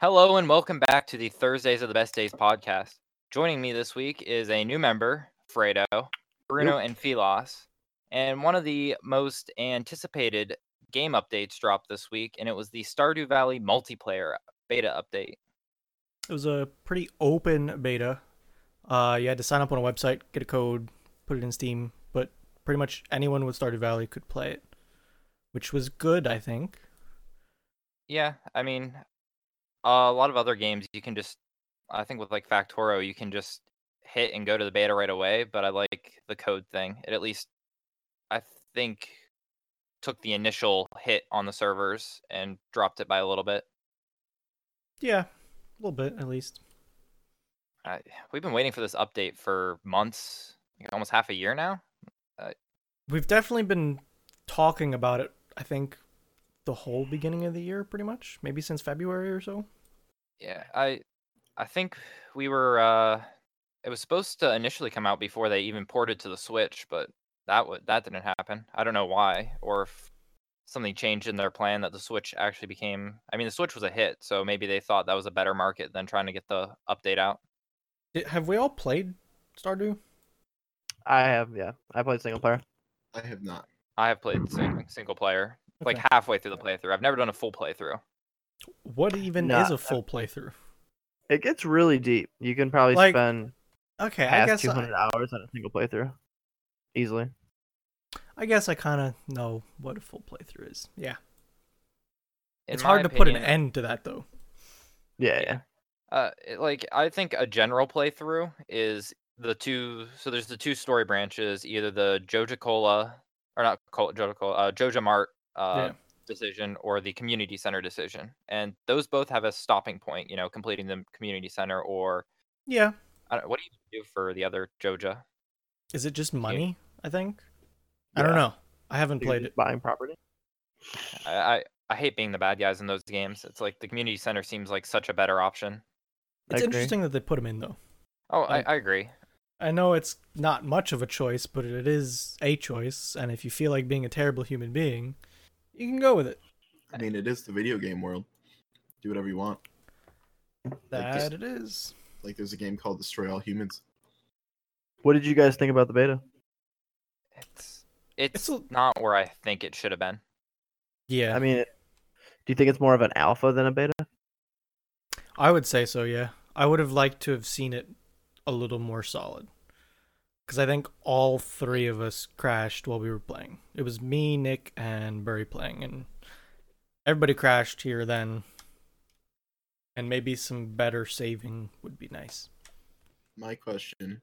Hello and welcome back to the Thursdays of the Best Days podcast. Joining me this week is a new member, Frado, Bruno, and Filas. And one of the most anticipated game updates dropped this week, and it was the Stardew Valley multiplayer beta update. It was a pretty open beta. Uh, you had to sign up on a website, get a code, put it in Steam, but pretty much anyone with Stardew Valley could play it, which was good, I think. Yeah, I mean, a lot of other games you can just, I think with like Factorio, you can just hit and go to the beta right away. But I like the code thing. It at least, I think, took the initial hit on the servers and dropped it by a little bit. Yeah, a little bit at least. I, we've been waiting for this update for months, almost half a year now. We've definitely been talking about it, I think, the whole beginning of the year, pretty much. Maybe since February or so. Yeah, I I think we were uh it was supposed to initially come out before they even ported to the Switch, but that would that didn't happen. I don't know why or if something changed in their plan that the Switch actually became I mean the Switch was a hit, so maybe they thought that was a better market than trying to get the update out. Have we all played Stardew? I have, yeah. I played single player. I have not. I have played sing, single player like Okay. halfway through the playthrough. I've never done a full playthrough. What even Nah, is a full playthrough? It gets really deep. You can probably Like, spend Okay, I guess 200 I, hours on a single playthrough, easily. I guess I kind of know what a full playthrough is. Yeah, In it's my hard to put an end to that though. Yeah, Yeah. yeah. Uh, it- like I think a general playthrough is the two. So there's the two story branches, either the Joja Cola or not Cola, Joja Cola, uh, Joja Mart uh, Yeah. decision or the community center decision, and those both have a stopping point. You know, completing the community center or Yeah, I don't, what do you do for the other Joja? is it just money? I think. I don't know. I haven't You're played it. Buying property. I, I I hate being the bad guys in those games. It's like the community center seems like such a better option. It's interesting that they put them in though. Oh, I, I agree. I know it's not much of a choice, but it is a choice, and if you feel like being a terrible human being, you can go with it. I mean, it is the video game world. Do whatever you want. That just- it is. Like, there's a game called Destroy All Humans. What did you guys think about the beta? It's it's, It's a- not where I think it should have been. Yeah, I mean, do you think it's more of an alpha than a beta? I would say so. Yeah, I would have liked to have seen it a little more solid, because I think all three of us crashed while we were playing. It was me, Nick, and Burry playing, and everybody crashed here then. And maybe some better saving would be nice. My question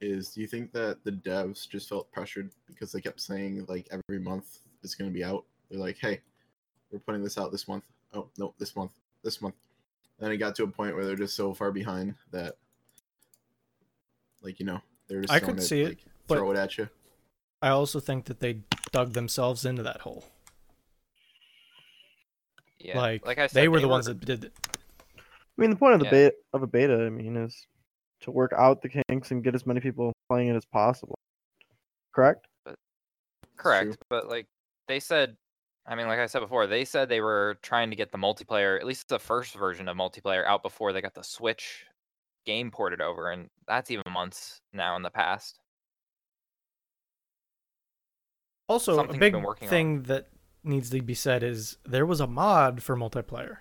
is Do you think that the devs just felt pressured because they kept saying, like, every month it's going to be out? They're like, hey, we're putting this out this month. Oh, no, this month, this month. Then it got to a point where they're just so far behind that, like, you know, they're just I throwing could see it, like, throw it at you. I also think that they dug themselves into that hole. Yeah, like, like I said, they were the ones that did it. I mean, the point of the Yeah. beta of a beta, I mean, is to work out the kinks and get as many people playing it as possible. Correct? correct, true. but like they said, I mean, like I said before, they said they were trying to get the multiplayer, at least the first version of multiplayer, out before they got the Switch game ported over, and that's even months now in the past. Also, something a big been working on. thing that needs to be said is there was a mod for multiplayer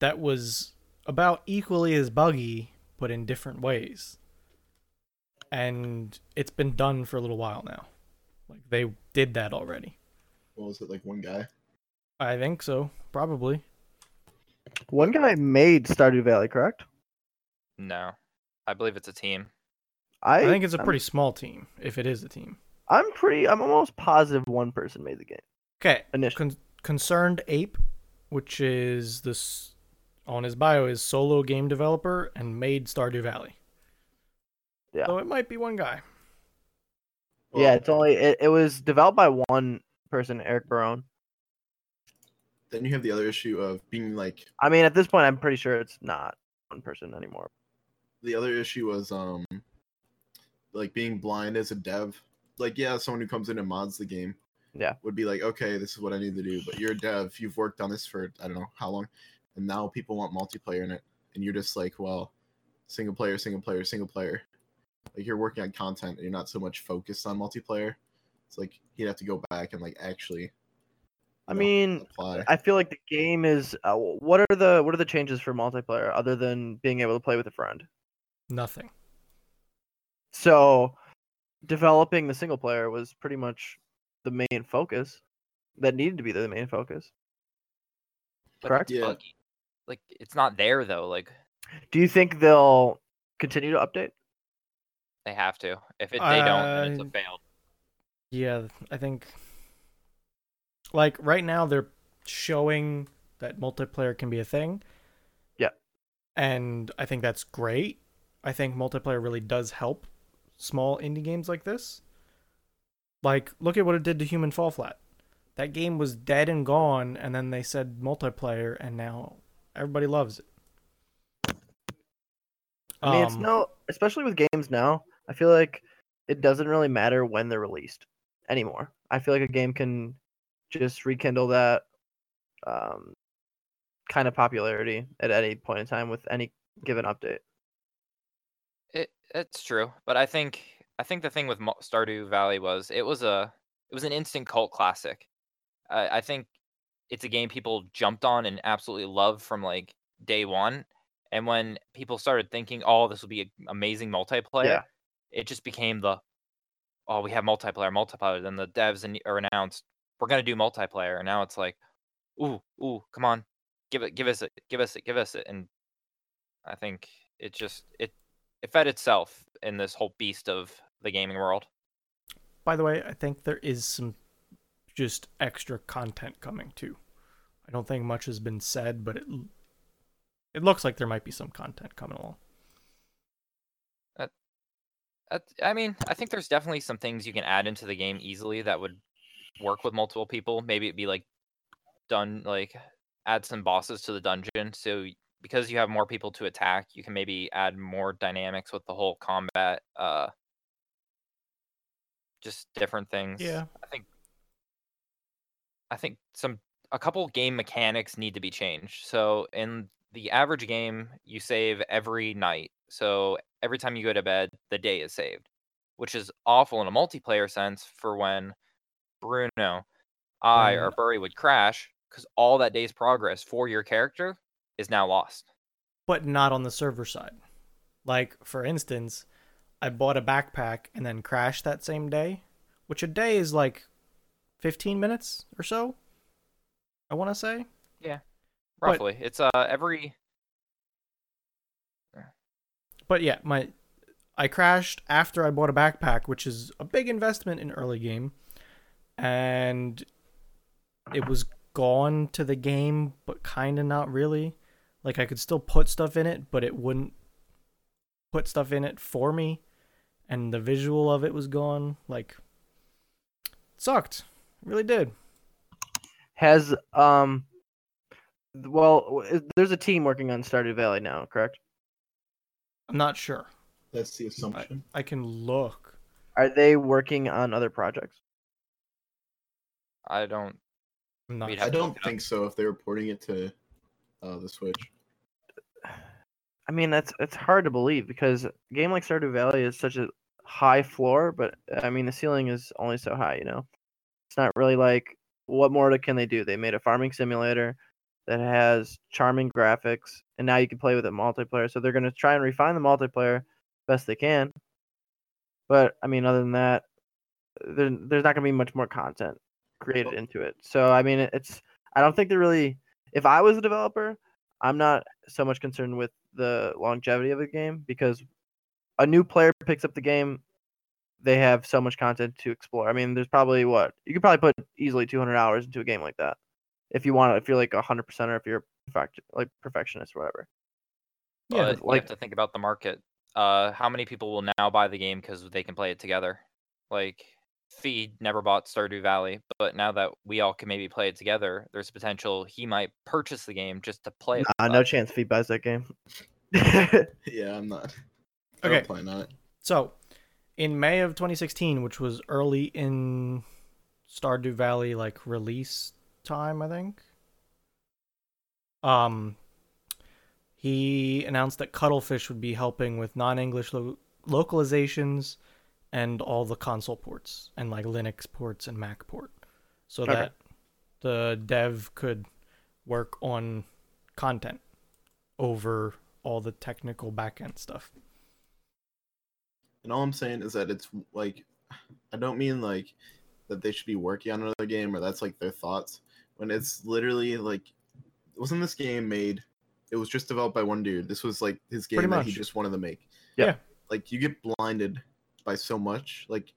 that was about equally as buggy, but in different ways. And it's been done for a little while now. Like they did that already. What was it, like one guy? I think so, probably. One guy made Stardew Valley, correct? No, I believe it's a team. I, I think it's a I'm- pretty small team, if it is a team. I'm pretty. I'm almost positive one person made the game Okay, initially. Con- ConcernedApe, which is this on his bio is solo game developer and made Stardew Valley. Yeah. So it might be one guy. yeah, it's only. It, it was developed by one person, Eric Barone. Then you have the other issue of being like I mean, at this point, I'm pretty sure it's not one person anymore. The other issue was um like being blind as a dev. Like, yeah, someone who comes in and mods the game, Yeah. would be like, okay, this is what I need to do. But you're a dev, you've worked on this for I don't know how long, and now people want multiplayer in it, and you're just like, well, single player, single player, single player. Like you're working on content, and you're not so much focused on multiplayer. It's like you'd have to go back and like actually. I know, mean, apply. I feel like the game is. Uh, what are the what are the changes for multiplayer other than being able to play with a friend? Nothing. So, developing the single player was pretty much the main focus. That needed to be the main focus. But Correct? Yeah. buggy. Like it's not there though. Like Do you think they'll continue to update? they have to. If it, they don't, then it's a I- failed. Yeah, I think like right now they're showing that multiplayer can be a thing. Yeah. And I think that's great. I think multiplayer really does help small indie games like this. Like look at what it did to Human Fall Flat. That game was dead and gone and then they said multiplayer and now everybody loves it. I mean, it's Um, no, especially with games now. I feel like it doesn't really matter when they're released anymore. I feel like a game can just rekindle that um, kind of popularity at any point in time with any given update. It it's true, but I think I think the thing with Mo- Stardew Valley was it was a it was an instant cult classic. I, I think it's a game people jumped on and absolutely loved from like day one. And when people started thinking, "Oh, this will be an amazing multiplayer," Yeah. it just became the, "Oh, we have multiplayer, multiplayer." Then the devs are announced, "We're gonna do multiplayer," and now it's like, "Ooh, ooh, come on, give it, give us it, give us it, give us it." And I think it just it it fed itself in this whole beast of the gaming world. By the way, I think there is some just extra content coming too. I don't think much has been said, but it it looks like there might be some content coming along. Uh, I mean, I think there's definitely some things you can add into the game easily that would work with multiple people. Maybe it'd be like done like add some bosses to the dungeon. So because you have more people to attack, you can maybe add more dynamics with the whole combat. Uh, just different things. Yeah. I think. I think some a couple game mechanics need to be changed. So in the average game, you save every night. So every time you go to bed, the day is saved, which is awful in a multiplayer sense for when Bruno, I, or Burry would crash because all that day's progress for your character is now lost. But not on the server side. Like for instance, I bought a backpack and then crashed that same day, which a day is like 15 minutes or so. I want to say. Yeah, Roughly, it's uh every But yeah, my I crashed after I bought a backpack, which is a big investment in early game, and it was gone to the game, but kind of not really. Like I could still put stuff in it, but it wouldn't put stuff in it for me, and the visual of it was gone. Like, sucked. It really did. Has um, well, there's a team working on Stardew Valley now, correct? I'm not sure. That's the assumption. I can look. Are they working on other projects? I don't. I'm not. I don't look it up. think so. If they're porting it to uh, the Switch, I mean, that's it's hard to believe because a game like Stardew Valley is such a high floor, but I mean the ceiling is only so high. You know, it's not really like what more can they do? They made a farming simulator that has charming graphics, and now you can play with it multiplayer. So they're gonna try and refine the multiplayer best they can. But I mean, other than that, there, there's not gonna be much more content created into it. So I mean, it's I don't think they're really. If I was a developer, I'm not so much concerned with the longevity of the game because a new player picks up the game, they have so much content to explore. I mean, there's probably what you could probably put easily 200 hours into a game like that if you want to. If you're like a hundred percent or if you're a perfect, like perfectionist or whatever. Yeah, but you like- have to think about the market. Uh, how many people will now buy the game because they can play it together? Like, Feed never bought Stardew Valley, but now that we all can maybe play it together, there's potential he might purchase the game just to play it. Nah, with no us. chance. Feed buys that game. yeah, I'm not. I Okay. don't plan on it. So, in May of 2016, which was early in Stardew Valley like release time, I think. Um, he announced that Chucklefish would be helping with non-English lo- localizations and all the console ports and like Linux ports and Mac port, so Okay. that the dev could work on content over all the technical backend stuff. And all I'm saying is that it's like, I don't mean like that they should be working on another game or that's like their thoughts. When it's literally like, wasn't this game made? It was just developed by one dude. This was like his game Pretty that he just wanted to make. Yeah. Like you get blinded by so much. Like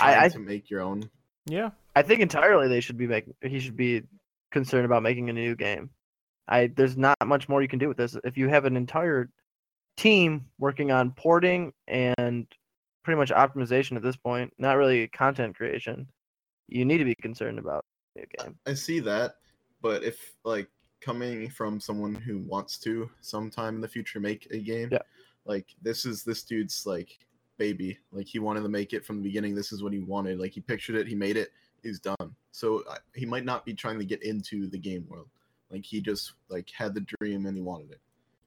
I- trying I- to make your own. Yeah, I think entirely they should be making. He should be concerned about making a new game. I there's not much more you can do with this. If you have an entire team working on porting and pretty much optimization at this point, not really content creation, you need to be concerned about a new game. I see that, but if like coming from someone who wants to sometime in the future make a game, Yeah. like this is this dude's like baby. Like he wanted to make it from the beginning. This is what he wanted. Like he pictured it. He made it. He's done. So I, he might not be trying to get into the game world. Like he just like had the dream and he wanted it.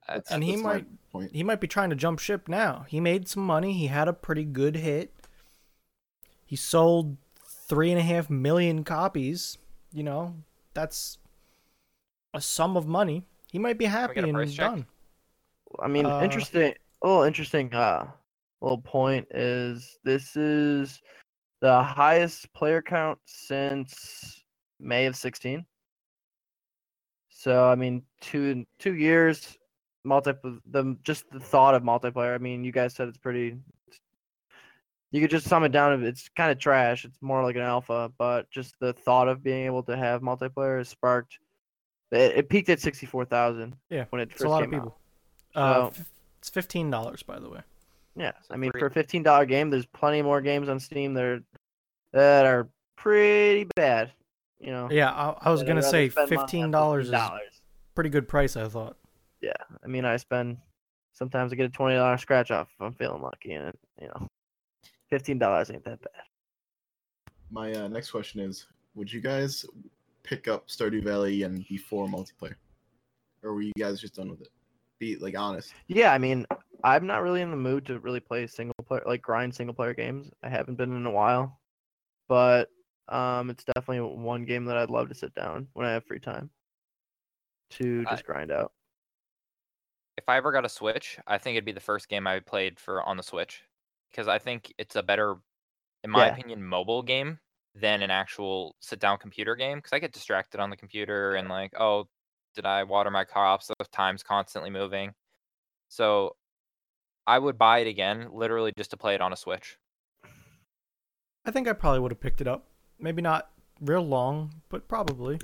Uh, That's- And he that's might- point. he might be trying to jump ship now. He made some money. He had a pretty good hit. He sold three and a half million copies. You know, that's a sum of money. He might be happy and price check? done. I mean, Uh, interesting. Oh, interesting. Uh, little point is this is the highest player count since May of sixteen. So I mean, two two years, multi the just the thought of multiplayer. I mean, you guys said it's pretty. You could just sum it down. It's kind of trash. It's more like an alpha, but just the thought of being able to have multiplayer has sparked. It, it peaked at sixty four thousand. Yeah, when it first It's a lot came of out. people. Uh, So- it's fifteen dollars, by the way. Yeah, So I mean, three- for a fifteen dollar game, there's plenty more games on Steam that are that are pretty bad. You know. Yeah, I, I was gonna say spend money on fifteen dollars is pretty good price. I thought. Yeah, I mean, I spend sometimes I get a twenty dollar scratch off if I'm feeling lucky, and it, you know, fifteen dollars ain't that bad. My uh, next question is: Would you guys pick up Stardew Valley and before multiplayer, or were you guys just done with it? Be like honest. Yeah, I mean, I'm not really in the mood to really play single player, like grind single player games. I haven't been in a while, but um, it's definitely one game that I'd love to sit down when I have free time to I- just grind out. if I ever got a Switch, I think it'd be the first game I played for on the Switch because I think it's a better, in my Yeah. opinion, mobile game than an actual sit-down computer game because I get distracted on the computer and like, oh, did I water my crops? The time's constantly moving, so I would buy it again, literally just to play it on a Switch. I think I probably would have picked it up. Maybe not real long, but probably.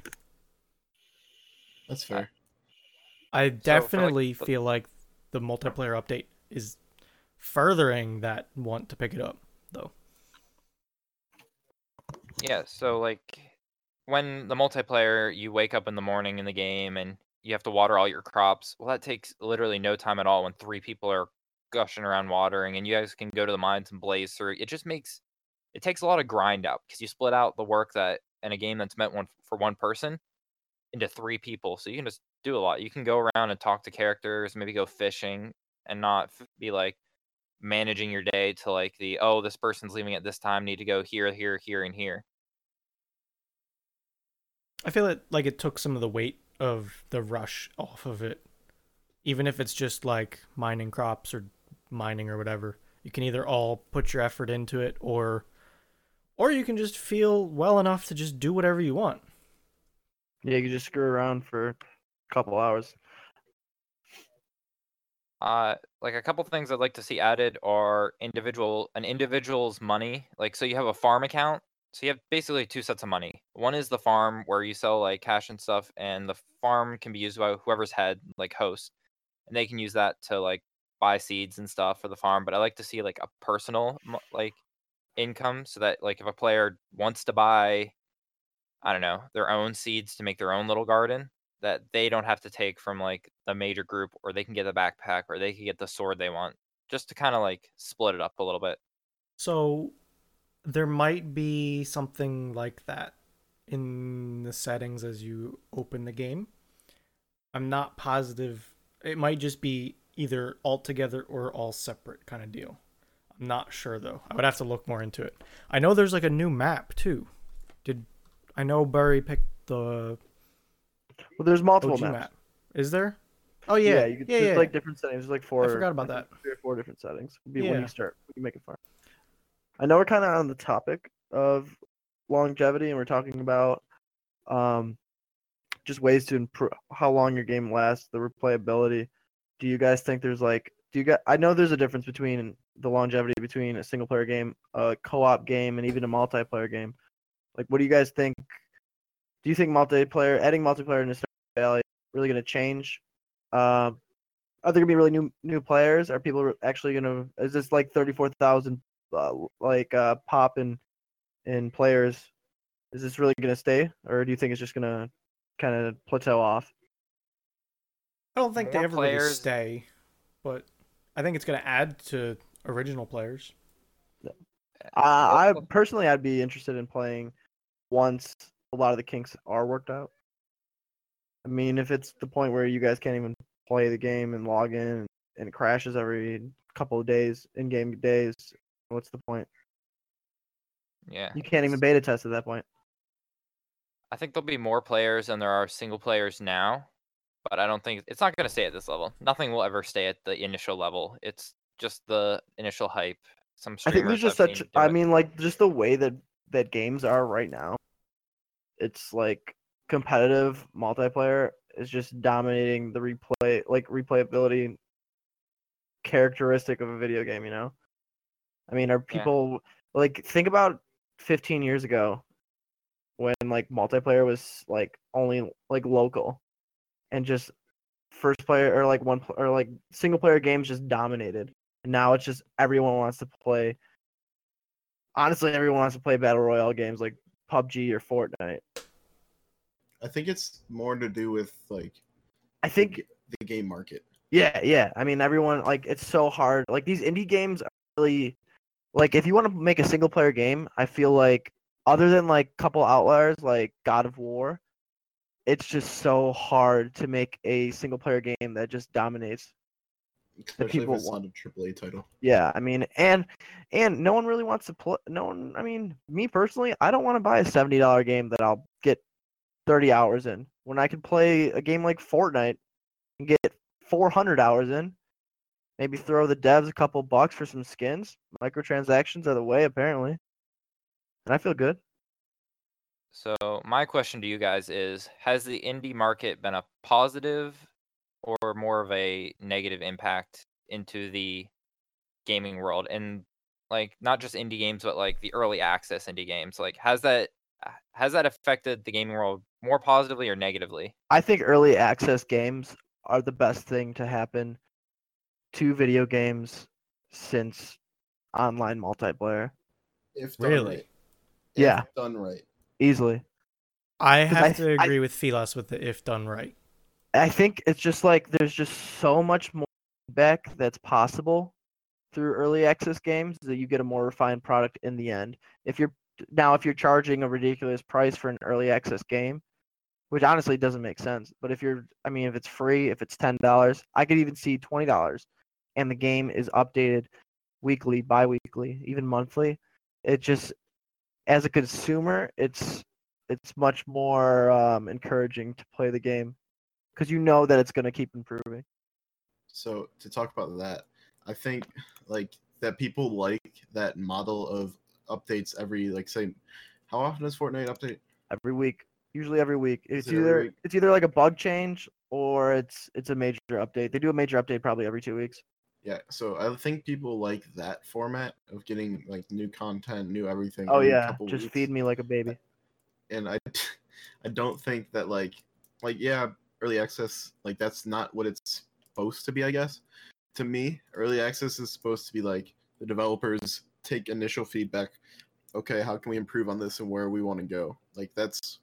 That's fair. I definitely the- feel like the multiplayer update is furthering that want to pick it up, though. Yeah, so like when the multiplayer, you wake up in the morning in the game and you have to water all your crops. Well, that takes literally no time at all when three people are gushing around watering and you guys can go to the mines and blaze through. It just makes it takes a lot of grind out because you split out the work that in a game that's meant one for one person into three people. So you can just do a lot. You can go around and talk to characters, maybe go fishing and not be like managing your day to like the oh this person's leaving at this time need to go here here here and here I feel it like it took some of the weight of the rush off of it. Even if it's just like mining crops or mining or whatever. You can either all put your effort into it or or you can just feel well enough to just do whatever you want. Yeah, you can just screw around for a couple hours. Uh, like a couple things I'd like to see added are individual an individual's money. Like, so you have a farm account. So you have basically two sets of money. One is the farm where you sell like cash and stuff, and the farm can be used by whoever's head, like host, and they can use that to like buy seeds and stuff for the farm. But I like to see like a personal like income, so that like if a player wants to buy, I don't know, their own seeds to make their own little garden, that they don't have to take from like the major group or they can get the backpack or they can get the sword they want just to kind of like split it up a little bit So there might be something like that in the settings as you open the game. I'm not positive. It might just be either all together or all separate kind of deal. I'm not sure though. I would have to look more into it. I know there's like a new map too. Did I know Burry picked the Well, there's multiple OG maps. map? Is there? Oh yeah, you could, yeah, there's yeah. like different settings. There's like four. I forgot about think that. Three or four different settings. Would be when you start. We can make it fun. I know we're kind of on the topic of longevity, and we're talking about um, just ways to improve how long your game lasts, the replayability. Do you guys think there's like? Do you guys? I know there's a difference between the longevity between a single player game, a co-op game, and even a multiplayer game. Like, what do you guys think? Do you think multiplayer, adding multiplayer in Stardew Valley, really going to change? Um, are there gonna be really new new players? Are people actually gonna? Is this like thirty four thousand, uh, like uh, pop in in players? Is this really gonna stay, or do you think it's just gonna kind of plateau off? I don't think they More ever really players- stay, but I think it's going to add to original players. Uh, I personally, I'd be interested in playing once a lot of the kinks are worked out. I mean, if it's the point where you guys can't even play the game and log in and, and it crashes every couple of days, in-game days, what's the point? Yeah. You can't even beta test at that point. I think there'll be more players than there are single players now, but I don't think it's not going to stay at this level. Nothing will ever stay at the initial level. It's just the initial hype. Some I think there's just such. I it. mean, like just the way that that games are right now. It's like competitive multiplayer is just dominating the replay, like replayability characteristic of a video game. You know, I mean, are Yeah. people like think about 15 years ago when like multiplayer was like only like local and just first player or like one or like single player games just dominated and now it's just everyone wants to play. Honestly, everyone wants to play battle royale games like PUBG or Fortnite. I think it's more to do with like I think, the, the game market. yeah, yeah. I mean, everyone like it's so hard. Like these indie games are really like if you want to make a single player game, I feel like other than like couple outliers like God of War, it's just so hard to make a single player game that just dominates. Especially people if it's want- a AAA title. Yeah, I mean, and and no one really wants to play. No one. I mean, me personally, I don't want to buy a seventy dollar game that I'll get thirty hours in when I could play a game like Fortnite and get four hundred hours in. Maybe throw the devs a couple bucks for some skins. Microtransactions are the way, apparently, and I feel good. So my question to you guys is: Has the indie market been a positive or more of a negative impact into the gaming world? And like not just indie games, but like the early access indie games. Like has that uh, has that affected the gaming world more positively or negatively? I think early access games are the best thing to happen to video games since online multiplayer. If done Really? right. Yeah. If done right. Easily. I have I- to I- agree with Filas with the if done right. I think it's just like there's just so much more feedback that's possible through early access games that you get a more refined product in the end. If you're now if you're charging a ridiculous price for an early access game, which honestly doesn't make sense, but if you're I mean if it's free, if it's $10, I could even see $20 and the game is updated weekly, bi-weekly, even monthly. It just as a consumer, it's it's much more um, encouraging to play the game because you know that it's going to keep improving. So to talk about that, I think like that people like that model of updates every like say how often does Fortnite update? every week. Usually every week. It's it either week? it's either like a bug change or it's it's a major update. They do a major update probably every two weeks. Yeah, so I think people like that format of getting like new content, new everything. Oh yeah, couple just weeks. feed me like a baby. and I I don't think that like like yeah, early access like that's not what it's supposed to be, I guess. To me, early access is supposed to be like the developers take initial feedback. Okay, how can we improve on this and where we want to go? Like that's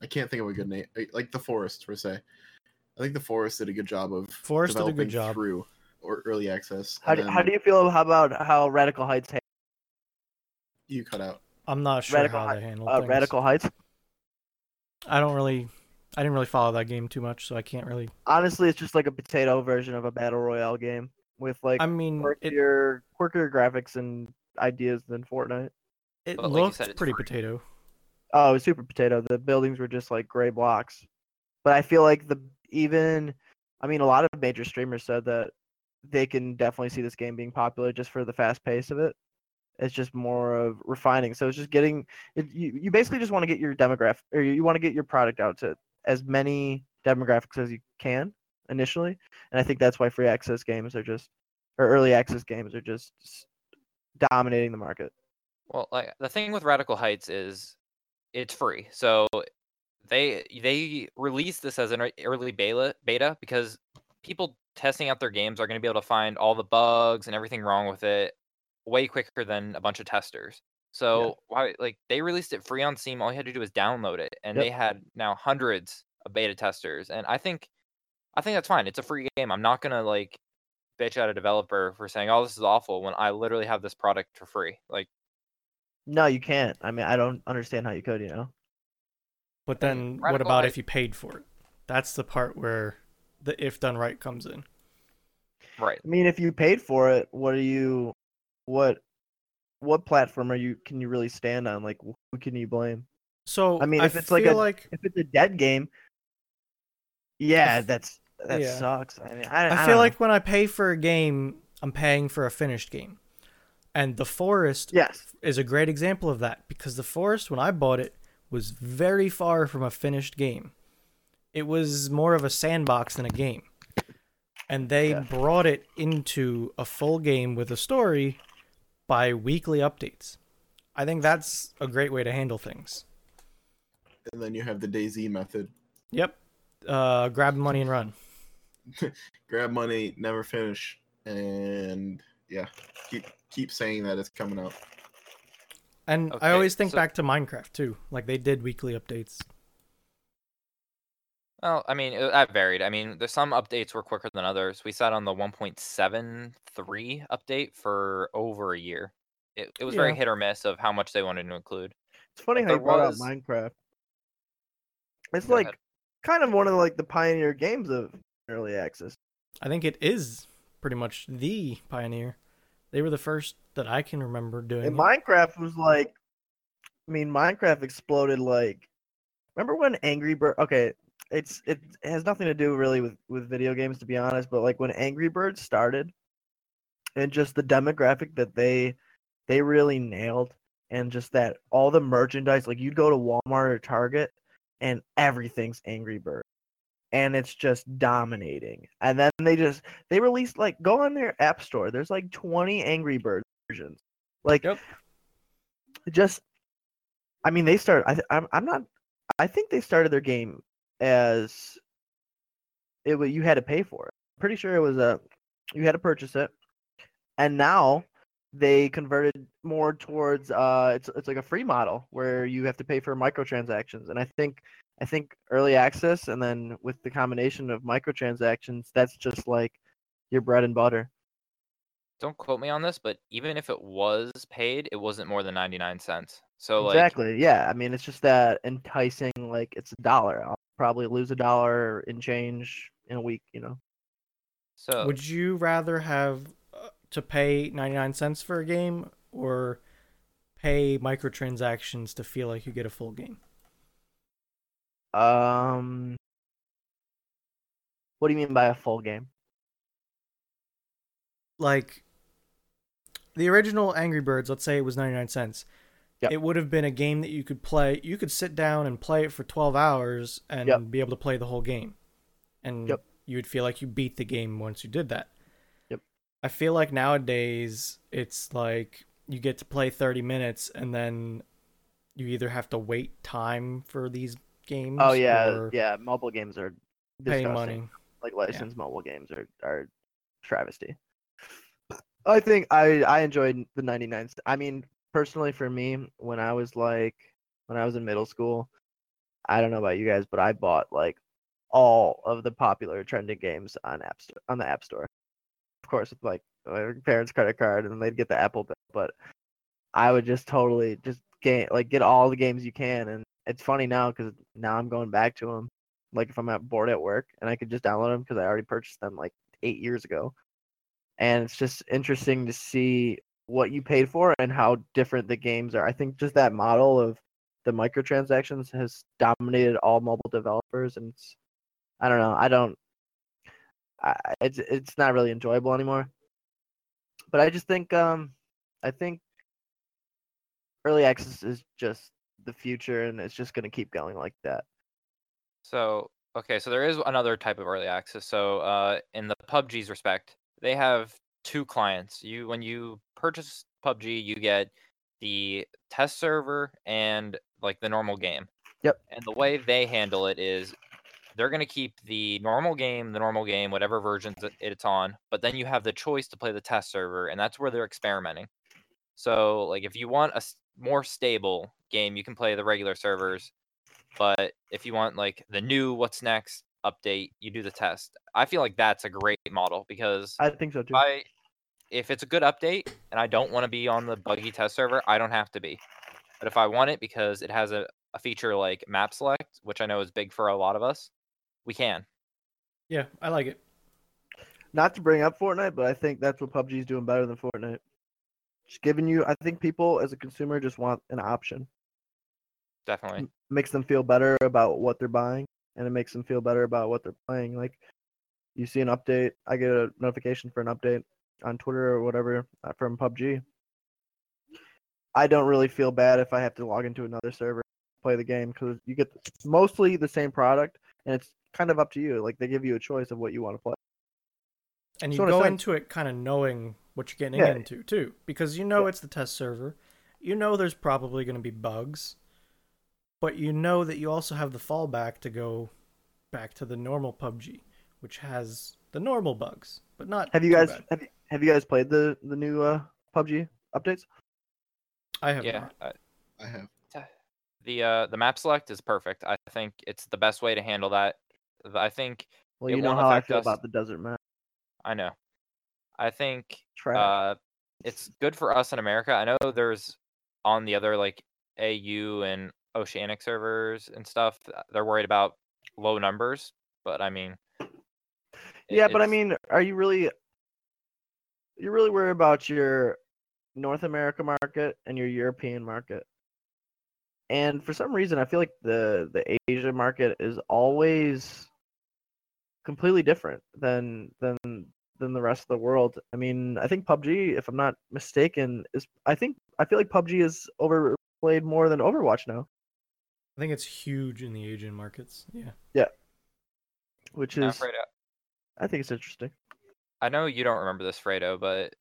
I can't think of a good name. Like the Forest per se. I think the Forest did a good job of Forest did a good job. through or early access. How do, how do you feel how about how Radical Heights ha- You cut out. I'm not sure Radical how Hi- they handle Uh, things. Radical Heights. I don't really, I didn't really follow that game too much, so I can't really. Honestly, it's just like a potato version of a battle royale game with like I mean, it quirkier, quirkier graphics and ideas than Fortnite. it But like you looked said, pretty free. potato. Oh, it was super potato. The buildings were just like gray blocks. But I feel like the even, I mean, a lot of major streamers said that they can definitely see this game being popular just for the fast pace of it. It's just more of refining. So it's just getting it, you. You basically just want to get your demographic, or you want to get your product out to as many demographics as you can initially. And I think that's why free access games are just, or early access games are just dominating the market. Well, like the thing with Radical Heights is it's free. So they they released this as an early beta beta because people testing out their games are going to be able to find all the bugs and everything wrong with it way quicker than a bunch of testers. So why like they released it free on Steam, all you had to do was download it and Yep. they had now hundreds of beta testers and I think I think that's fine. It's a free game. I'm not going to like bitch at a developer for saying, "Oh, this is awful," when I literally have this product for free. Like No, you can't. I mean, I don't understand how you could. You know. But Hey, then, what about Heights- if you paid for it? That's the part where the if done right comes in. right. I mean, if you paid for it, what are you, what, what platform are you? Can you really stand on? Like, who can you blame? So I mean, I if it's like a- like If it's a dead game, yeah, that's that Yeah. sucks. I mean, I, I, I feel know. like when I pay for a game, I'm paying for a finished game. And The Forest yes, is a great example of that because The Forest, when I bought it, was very far from a finished game. It was more of a sandbox than a game. And they Yeah. brought it into a full game with a story by weekly updates. I think that's a great way to handle things. And then you have the DayZ method. Yep. Uh, grab money and run. Grab money, never finish, and yeah, keep keep saying that it's coming out. And I always think so- back to Minecraft too. Like they did weekly updates. Well, I mean, it, that varied. I mean, there's some updates were quicker than others. We sat on the 1.73 update for over a year. It, it was very Yeah. hit or miss of how much they wanted to include. it's funny But how you brought was- out Minecraft. It's Go like ahead. kind of one of like the pioneer games of early access. I think it is pretty much the pioneer. They were the first that I can remember doing. And it. Minecraft was like, I mean, Minecraft exploded like. Remember when Angry Bird? Okay, it's it has nothing to do really with with video games to be honest, but like when Angry Birds started, and just the demographic that they they really nailed, and just that all the merchandise, like you'd go to Walmart or Target, and everything's Angry Bird. And it's just dominating. And then they just they released like go on their app store. There's like 20 Angry Bird versions. Like Yep. just I mean they start I I'm I'm not I think they started their game as it was you had to pay for it. Pretty sure it was a you had to purchase it. And now they converted more towards uh it's it's like a free model where you have to pay for microtransactions and I think I think early access and then with the combination of microtransactions that's just like your bread and butter. Don't quote me on this, but even if it was paid, it wasn't more than 99 cents. So like exactly. Yeah. I mean, it's just that enticing. Like it's a dollar. I'll probably lose a dollar in change in a week. You know. so Would you rather have uh, to pay 99 cents for a game or pay microtransactions to feel like you get a full game? Um. What do you mean by a full game? Like the original Angry Birds, let's say it was 99 cents. Yep. It would have been a game that you could play. You could sit down and play it for 12 hours and Yep. be able to play the whole game. And Yep. you would feel like you beat the game once you did that. Yep. I feel like nowadays it's like you get to play 30 minutes and then you either have to wait time for these games Oh yeah, yeah. Mobile games are pay disgusting. money. Like licensed mobile games are are travesty. I think I I enjoyed the 99. I mean, personally for me, when I was like when I was in middle school, I don't know about you guys, but I bought like all of the popular trending games on app store on the app store. Of course, with like my parents' credit card, and they'd get the Apple bill. But I would just totally just get like get all the games you can. And it's funny now because now I'm going back to them. Like if I'm at bored at work and I could just download them because I already purchased them like eight years ago. And it's just interesting to see what you paid for and how different the games are. I think just that model of the microtransactions has dominated all mobile developers, and I don't know. I don't. I, it's it's not really enjoyable anymore. But I just think um I think early access is just the future, and it's just going to keep going like that. So okay, so there is another type of early access. So uh, in the PUBG's respect, they have two clients. You when you purchase PUBG, you get the test server and like the normal game. Yep. And the way they handle it is they're going to keep the normal game, the normal game, whatever versions it's on, but then you have the choice to play the test server, and that's where they're experimenting. So, like, if you want a more stable game, you can play the regular servers, but if you want like the new what's next update, you do the test. I feel like that's a great model because I think so too. If it's a good update and I don't want to be on the buggy test server, I don't have to be. But if I want it because it has a, a feature like map select, which I know is big for a lot of us, we can. Yeah, I like it. Not to bring up Fortnite, but I think that's what PUBG is doing better than Fortnite. Just giving you, I think people as a consumer just want an option. Definitely. makes them feel better about what they're buying and it makes them feel better about what they're playing like you see an update i get a notification for an update on twitter or whatever uh, from pubg i don't really feel bad if i have to log into another server play the game because you get mostly the same product and it's kind of up to you like they give you a choice of what you want to play And you So go into it kind of knowing what you're getting Yeah. into too, because you know Yeah. it's the test server. You know there's probably going to be bugs, but you know that you also have the fallback to go back to the normal PUBG, which has the normal bugs, but not. have you guys have you, have you guys played the the new uh pubg updates I have Yeah. not. uh, I have. the uh the map select is perfect. I think it's the best way to handle that. I think well you know how i feel us. about the desert map I know. I think uh it's good for us in America. I know there's on the other like AU and Oceanic servers and stuff. uh, They're worried about low numbers, but I mean, it- Yeah, but I mean, are you really you're really worried about your North America market and your European market? And for some reason, I feel like the the Asia market is always completely different than than than the rest of the world. I mean, I think PUBG, if I'm not mistaken, is I think I feel like PUBG is overplayed more than Overwatch now, I think it's huge in the Asian markets. Yeah. Yeah. Which I'm is I, I think it's interesting. I know you don't remember this, Frado, but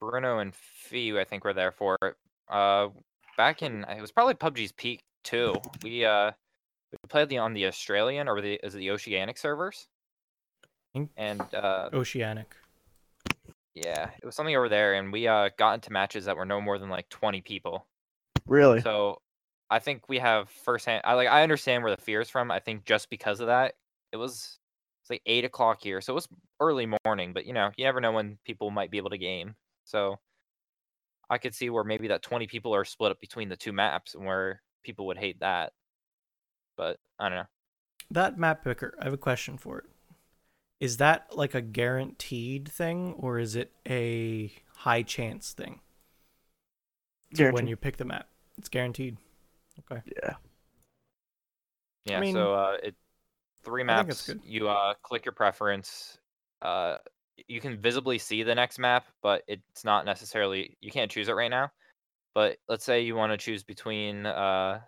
Bruno and Fee, I think, were there for it. Uh, back in it was probably PUBG's peak too. We uh we played the on the Australian or the is it the Oceanic servers, and uh Oceanic. yeah, it was something over there, and we uh got into matches that were no more than like twenty people. Really, So I think we have firsthand. I like I understand where the fear is from. I think just because of that, it was it's like eight o'clock here, so it was early morning. But you know, you never know when people might be able to game. So I could see where maybe that twenty people are split up between the two maps, and where people would hate that. But I don't know. That map picker, I have a question for it. Is that like a guaranteed thing or is it a high chance thing? So when you pick the map, it's guaranteed. Okay. yeah. Yeah. mean, so uh, it three I think it's maps. You uh click your preference. Uh, you can visibly see the next map, but it's not necessarily you can't choose it right now. But let's say you want to choose between uh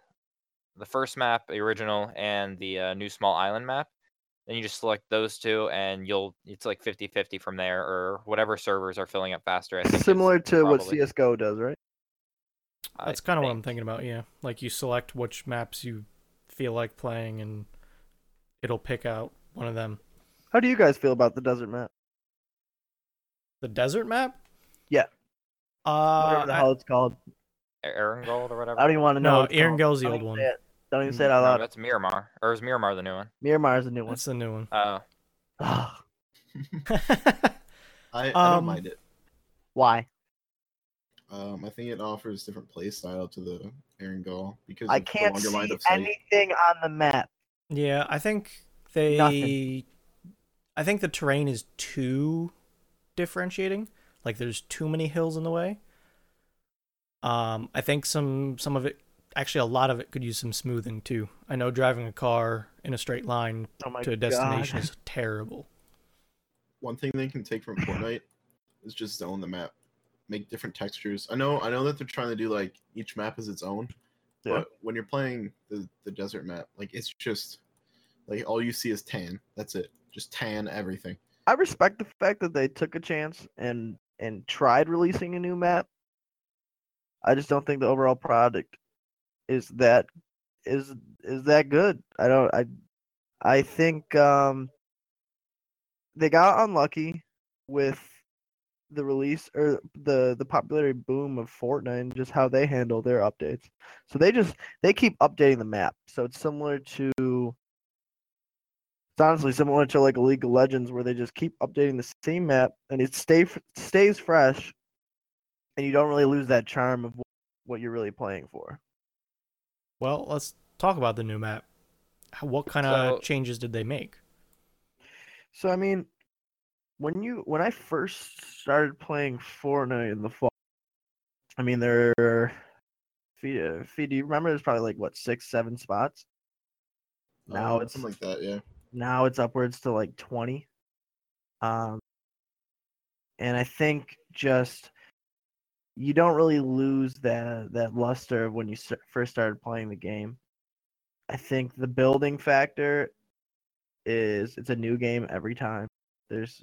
the first map, the original, and the uh, new small island map. Then you just select those two, and you'll it's like 50-50 from there, or whatever servers are filling up faster. I think Similar to what CS:GO does, right? That's kind of what I'm thinking about, yeah. Like you select which maps you feel like playing and it'll pick out one of them. How do you guys feel about the desert map? The desert map? Yeah. Uh Whatever the I- hell it's called. Erangel or whatever. I don't even want to know. No, what it's Aaron called. The old one. say it. Don't even say it out No, that's Miramar, or is Miramar the new one? Miramar is the new one. that's the new one. Oh, I, I don't Um, mind it. Why? Um, I think it offers different play style to the Erangel because I can't see anything on the map. Yeah, I think they. Nothing. I think the terrain is too differentiating. Like there's too many hills in the way. Um, I think some some of it, actually a lot of it, could use some smoothing too. I know driving a car in a straight line Oh to a destination God. is terrible. One thing they can take from Fortnite is just zone the map, make different textures. I know, I know that they're trying to do like each map is its own, Yeah. but when you're playing the the desert map, like it's just like all you see is tan. That's it, just tan everything. I respect the fact that they took a chance and and tried releasing a new map. I just don't think the overall product is that is is that good. I don't I I think um they got unlucky with the release or the the popularity boom of Fortnite and just how they handle their updates. So they just they keep updating the map. So it's similar to it's honestly similar to like a League of Legends where they just keep updating the same map and it stay stays fresh, and you don't really lose that charm of what you're really playing for. Well, let's talk about the new map. What kind of So- changes did they make? So I mean, when you when I first started playing Fortnite in the fall, I mean there. Fee, Fee, do you remember? There's probably like what six, seven spots. Now Um, it's something like that, yeah. Now it's upwards to like 20 um and i think just you don't really lose that that luster when you first started playing the game i think the building factor is it's a new game every time there's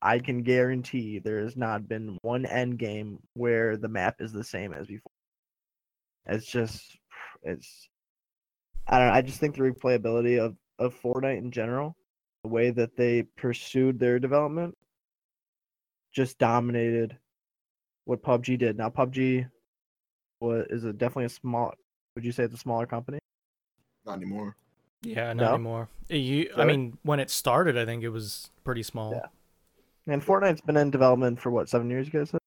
i can guarantee there has not been one end game where the map is the same as before it's just it's I don't know. I just think the replayability of, of Fortnite in general, the way that they pursued their development, just dominated what PUBG did. Now PUBG was is a definitely a small. Would you say it's a smaller company? Not anymore. Yeah, not No? anymore. Uh, You, I mean, when it started, I think it was pretty small. Yeah. And Fortnite's been in development for what seven years, you guys? Said?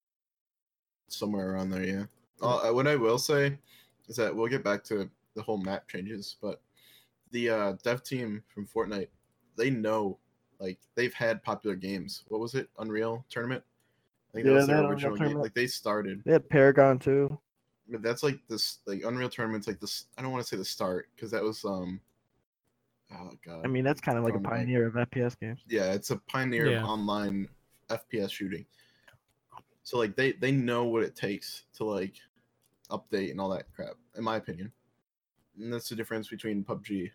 somewhere around there. Yeah. Uh, what I will say is that we'll get back to the whole map changes, but the uh, dev team from Fortnite, they know, like they've had popular games. What was it? Unreal Tournament. I think that Yeah, was their Unreal original game. Tournament. Like they started. They had Paragon too. But that's like this. Like Unreal Tournament's like this. I don't want to say the start because that was um. Oh god. I mean, that's kind of like a pioneer of FPS games. yeah, it's a pioneer Yeah. of online FPS shooting. So like they they know what it takes to like update and all that crap, in my opinion. And that's the difference between PUBG.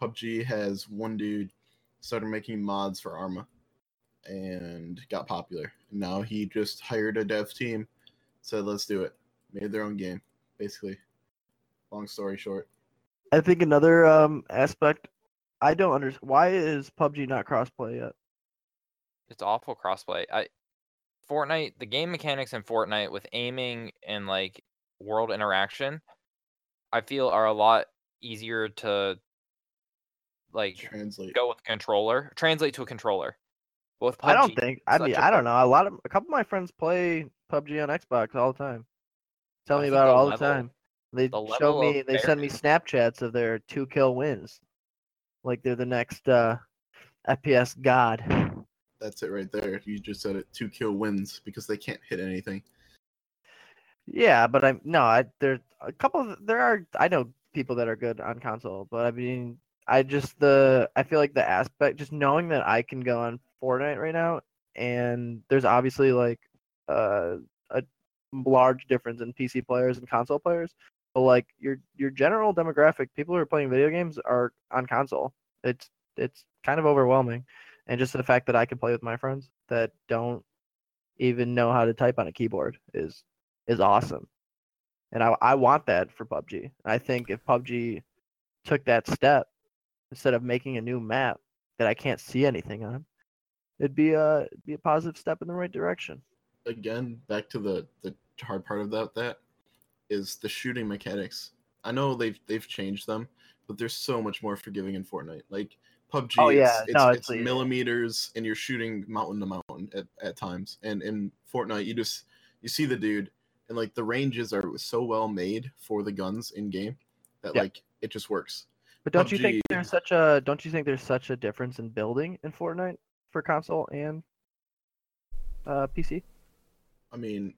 PUBG has one dude started making mods for Arma and got popular. Now he just hired a dev team, said let's do it. Made their own game, basically. Long story short. I think another um aspect I don't understand why is PUBG not crossplay yet. It's awful crossplay. I Fortnite, the game mechanics in Fortnite with aiming and like world interaction, I feel are a lot easier to like Translate. go with controller, translate to a controller. But with PUBG, I don't think. I mean, a I don't know. A lot of a couple of my friends play PUBG on Xbox all the time. Tell I me about it all level- the time. They the show me. of They send me Snapchats of their two kill wins, like they're the next uh, FPS god. That's it right there. You just said it. Two kill wins because they can't hit anything. Yeah, but I'm no. I there a couple. Of, there are I know people that are good on console, but I mean, I just the I feel like the aspect just knowing that I can go on Fortnite right now, and there's obviously like uh, a large difference in PC players and console players, but like your your general demographic, people who are playing video games are on console. It's it's kind of overwhelming, and just the fact that I can play with my friends that don't even know how to type on a keyboard is is awesome. And I, I want that for PUBG. I think if PUBG took that step instead of making a new map that I can't see anything on, it'd be a it'd be a positive step in the right direction. again back to the the hard part of that that is the shooting mechanics i know they've they've changed them but there's so much more forgiving in fortnite like pubg Oh, yeah. it's, No, it's, it's it's millimeters and you're shooting mountain to mountain at, at times and in fortnite you just you see the dude and like the ranges are so well made for the guns in game that Yeah. like it just works. But don't you think there's such a don't you think there's such a difference in building in Fortnite for console and uh, PC? I mean,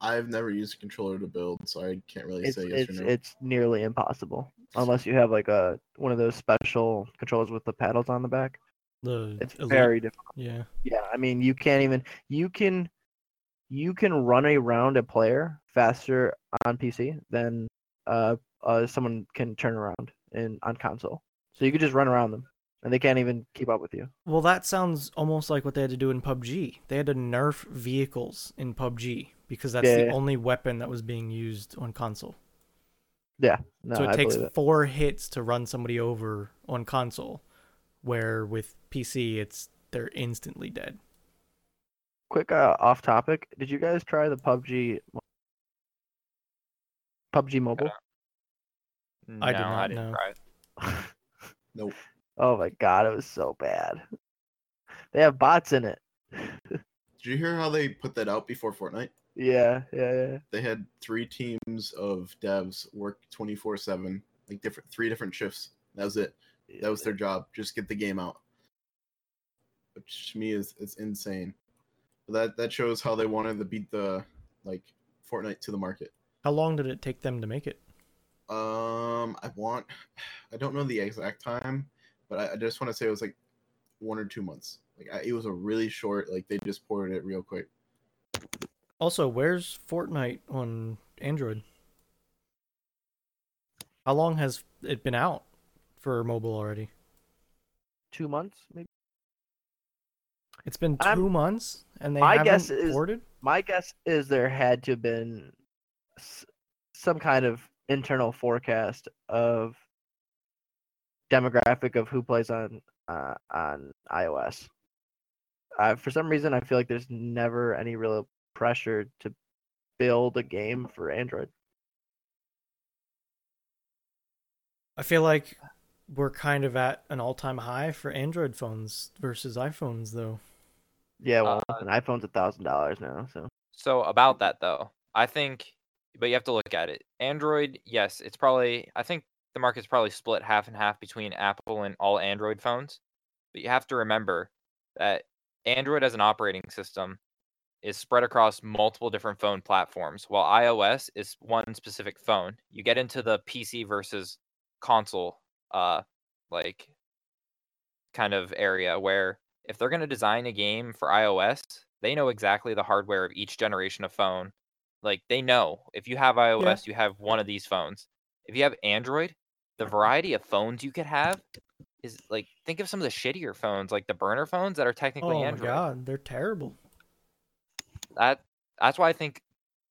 I've never used a controller to build, so I can't really It's say yes it's or no. it's nearly impossible unless you have like a one of those special controllers with the paddles on the back. The It's elite- very difficult. yeah. Yeah, I mean you can't even you can you can run around a player faster on PC than uh, uh someone can turn around in on console. So you could just run around them and they can't even keep up with you. Well, that sounds almost like what they had to do in PUBG. They had to nerf vehicles in PUBG because that's the Yeah. only weapon that was being used on console. Yeah. No, so it I takes it. four hits to run somebody over on console, where with PC it's they're instantly dead. Quick uh, off topic. Did you guys try the PUBG PUBG Mobile? No, I did I not didn't know. try it. Nope. oh my god, it was so bad. They have bots in it. Did you hear how they put that out before Fortnite? Yeah, yeah, yeah. They had three teams of devs work 24 7, like different three different shifts. That was it. That was their job. Just get the game out. Which to me is is insane. But that that shows how they wanted to beat the like Fortnite to the market. How long did it take them to make it? Um, I want, I don't know the exact time, but I, I just want to say it was like one or two months. Like I, it was a really short. Like they just ported it real quick. Also, where's Fortnite on Android? How long has it been out for mobile already? Two months, maybe. It's been 2 I'm- months and they my haven't guess is- ported. My guess is there had to have been some kind of internal forecast of demographic of who plays on uh, on iOS. Uh, for some reason, I feel like there's never any real pressure to build a game for Android. I feel like we're kind of at an all-time high for Android phones versus iPhones, though. Yeah, well, Uh, an iPhone's a thousand dollars now, so So about that though, I think, but you have to look at it. Android, yes, it's probably. I think the market's probably split half and half between Apple and all Android phones. But you have to remember that Android as an operating system is spread across multiple different phone platforms, while iOS is one specific phone. You get into the PC versus console, uh, like kind of area where if they're going to design a game for iOS, they know exactly the hardware of each generation of phone. Like they know if you have iOS, you have one of these phones. If you have Android, the uh-huh. variety of phones you could have is like think of some of the shittier phones, like the burner phones that are technically Oh Android. Oh my god, they're terrible. That that's why I think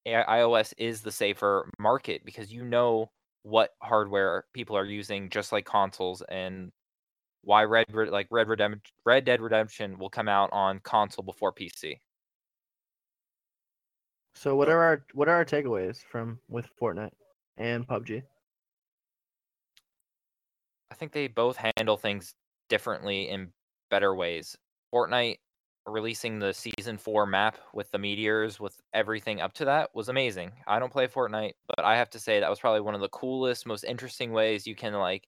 iOS is the safer market because you know what hardware people are using, just like consoles, and why Red Red- like Red Redemption, Red Dead Redemption will come out on console before PC. So what are our what are our takeaways from with Fortnite and PUBG? I think they both handle things differently in better ways. Fortnite releasing the season four map with the meteors with everything up to that was amazing. I don't play Fortnite, but I have to say that was probably one of the coolest, most interesting ways you can like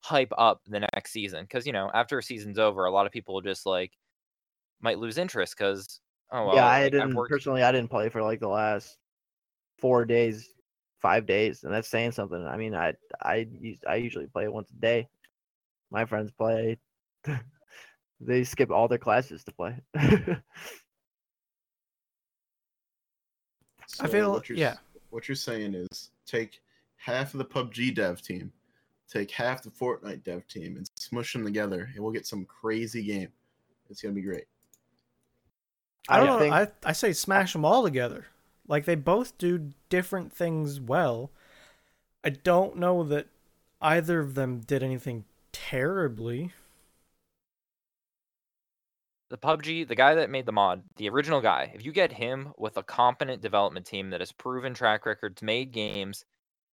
hype up the next season. Because you know, after a season's over, a lot of people just like might lose interest because oh well, yeah, I like, didn't worked- personally. I didn't play for like the last four days, five days, and that's saying something. I mean, I I use I usually play once a day. My friends play. they skip all their classes to play. I feel- what you're, yeah. What you're saying is take half of the PUBG dev team, take half the Fortnite dev team, and smush them together, and we'll get some crazy game. It's gonna be great. I don't I know. I I say smash them all together. Like they both do different things well. I don't know that either of them did anything terribly. the PUBG, the guy that made the mod, the original guy, if you get him with a competent development team that has proven track records, made games,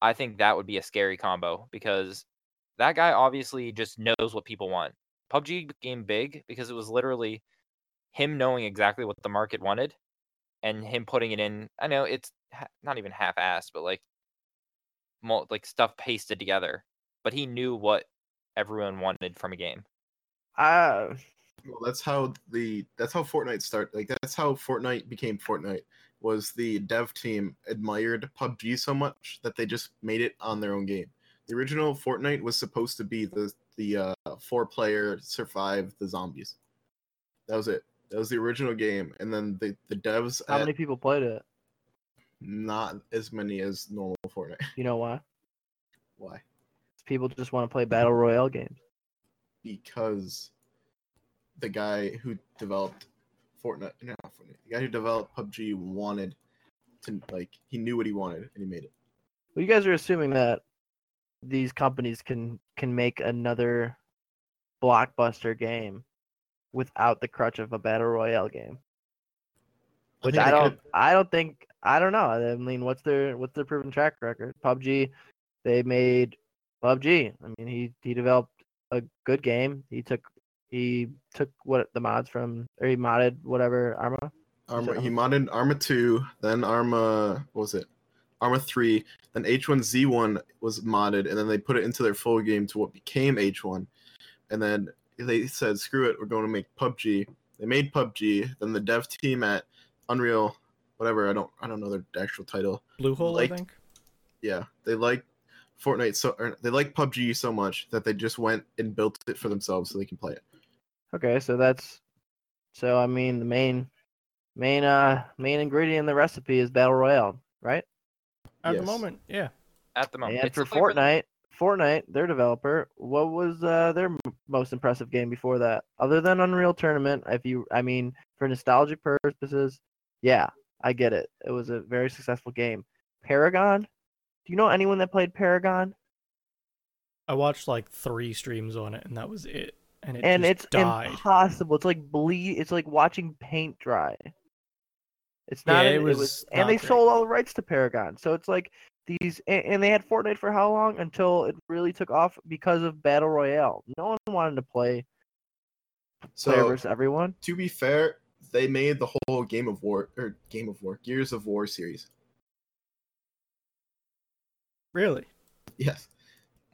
I think that would be a scary combo because that guy obviously just knows what people want. PUBG became big because it was literally him knowing exactly what the market wanted and him putting it in. I know it's not even half-assed, but like like stuff pasted together. But he knew what everyone wanted from a game. Uh, Well, that's how the that's how Fortnite start. Like that's how Fortnite became Fortnite. Was the dev team admired PUBG so much that they just made it on their own game. The original Fortnite was supposed to be the the uh, four player survive the zombies. That was it. That was the original game, and then the the devs how at many people played it? not as many as normal Fortnite. You know why? Why? People just want to play battle royale games. because the guy who developed Fortnite, no, Fortnite, the guy who developed PUBG wanted to like he knew what he wanted and he made it. Well, you guys are assuming that these companies can can make another blockbuster game without the crutch of a battle royale game. Which think I don't I don't think I don't know. I mean, what's their what's their proven track record? PUBG, they made PUBG. I mean, he he developed a good game. He took he took what the mods from or he modded whatever Arma. Arma, he modded Arma two, then Arma what was it? Arma three, then H1Z1 was modded, and then they put it into their full game to what became H1, and then they said, "Screw it, we're going to make PUBG." They made PUBG. Then the dev team at Unreal, whatever I don't I don't know their actual title, Bluehole, Liked- I think. yeah, they like Fortnite so or they like PUBG so much that they just went and built it for themselves so they can play it. Okay, so that's so I mean the main main uh main ingredient in the recipe is battle royale, right? At the moment, yeah. At the moment, and It's for the flavor of the- Fortnite, Fortnite, their developer, what was uh, their m- most impressive game before that, other than Unreal Tournament? If you, I mean, for nostalgic purposes, yeah, I get it. It was a very successful game. Paragon, do you know anyone that played Paragon? I watched like three streams on it, and that was it. And it and it's died. impossible. It's like bleed. It's like watching paint dry. It's not. Yeah, it an- was and they great. sold all the rights to Paragon. So it's like these, and, and they had Fortnite for how long until it really took off because of Battle Royale. No one wanted to play player So versus everyone. to be fair, they made the whole Game of War or Game of War, Gears of War series. Really? Yes,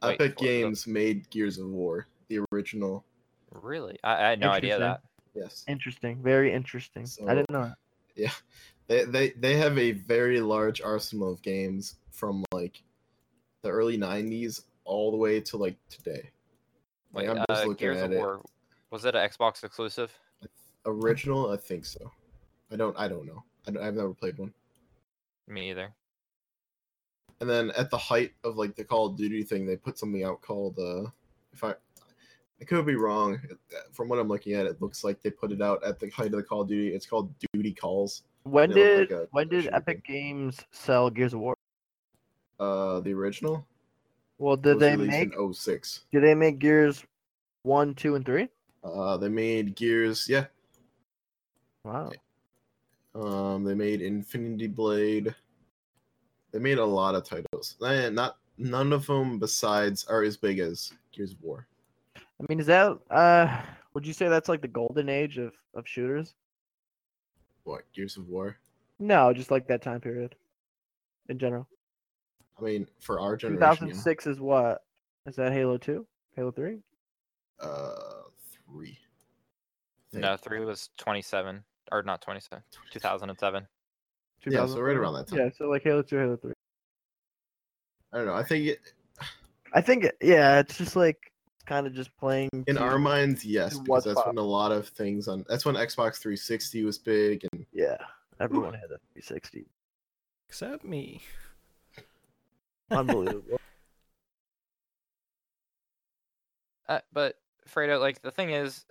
Wait, Epic for the- Games made Gears of War, the original. Really, I, I had no idea that. Yes, Interesting. Very interesting. I didn't know. that. they they they have a very large arsenal of games from like the early '90s all the way to like today. Like I'm just uh, looking Gears at of it. War, was it an Xbox exclusive? Original, I think so. I don't I don't know. I don't, I've never played one. Me either. And then at the height of like the Call of Duty thing, they put something out called uh if I I could be wrong. From what I'm looking at, it looks like they put it out at the height of the Call of Duty. It's called Duty Calls. When did like a when did shooter Epic Games sell Gears of War? Uh, the original. Well, did they make in 06. did they make Gears one, two, and three? Uh, they made Gears. Yeah. Wow. Um, they made Infinity Blade. They made a lot of titles. Eh, Not none of them besides are as big as Gears of War. I mean, is that uh? Would you say that's like the golden age of of shooters? What Gears of War? No, just like that time period, in general. I mean, for our Two generation, thousand yeah. is what? Is that Halo two? Halo three? uh, three. No, three was 27 or not 27, 2007. Yeah, so right around that time. Yeah, so like Halo two, Halo three. I don't know. I think it, I think yeah, it's just like kind of just playing. in to- our minds, yes, because that's pop- when a lot of things on. That's when Xbox 360 was big, and yeah, everyone had a 360. Except me. Unbelievable. Uh, but Frado, like the thing is,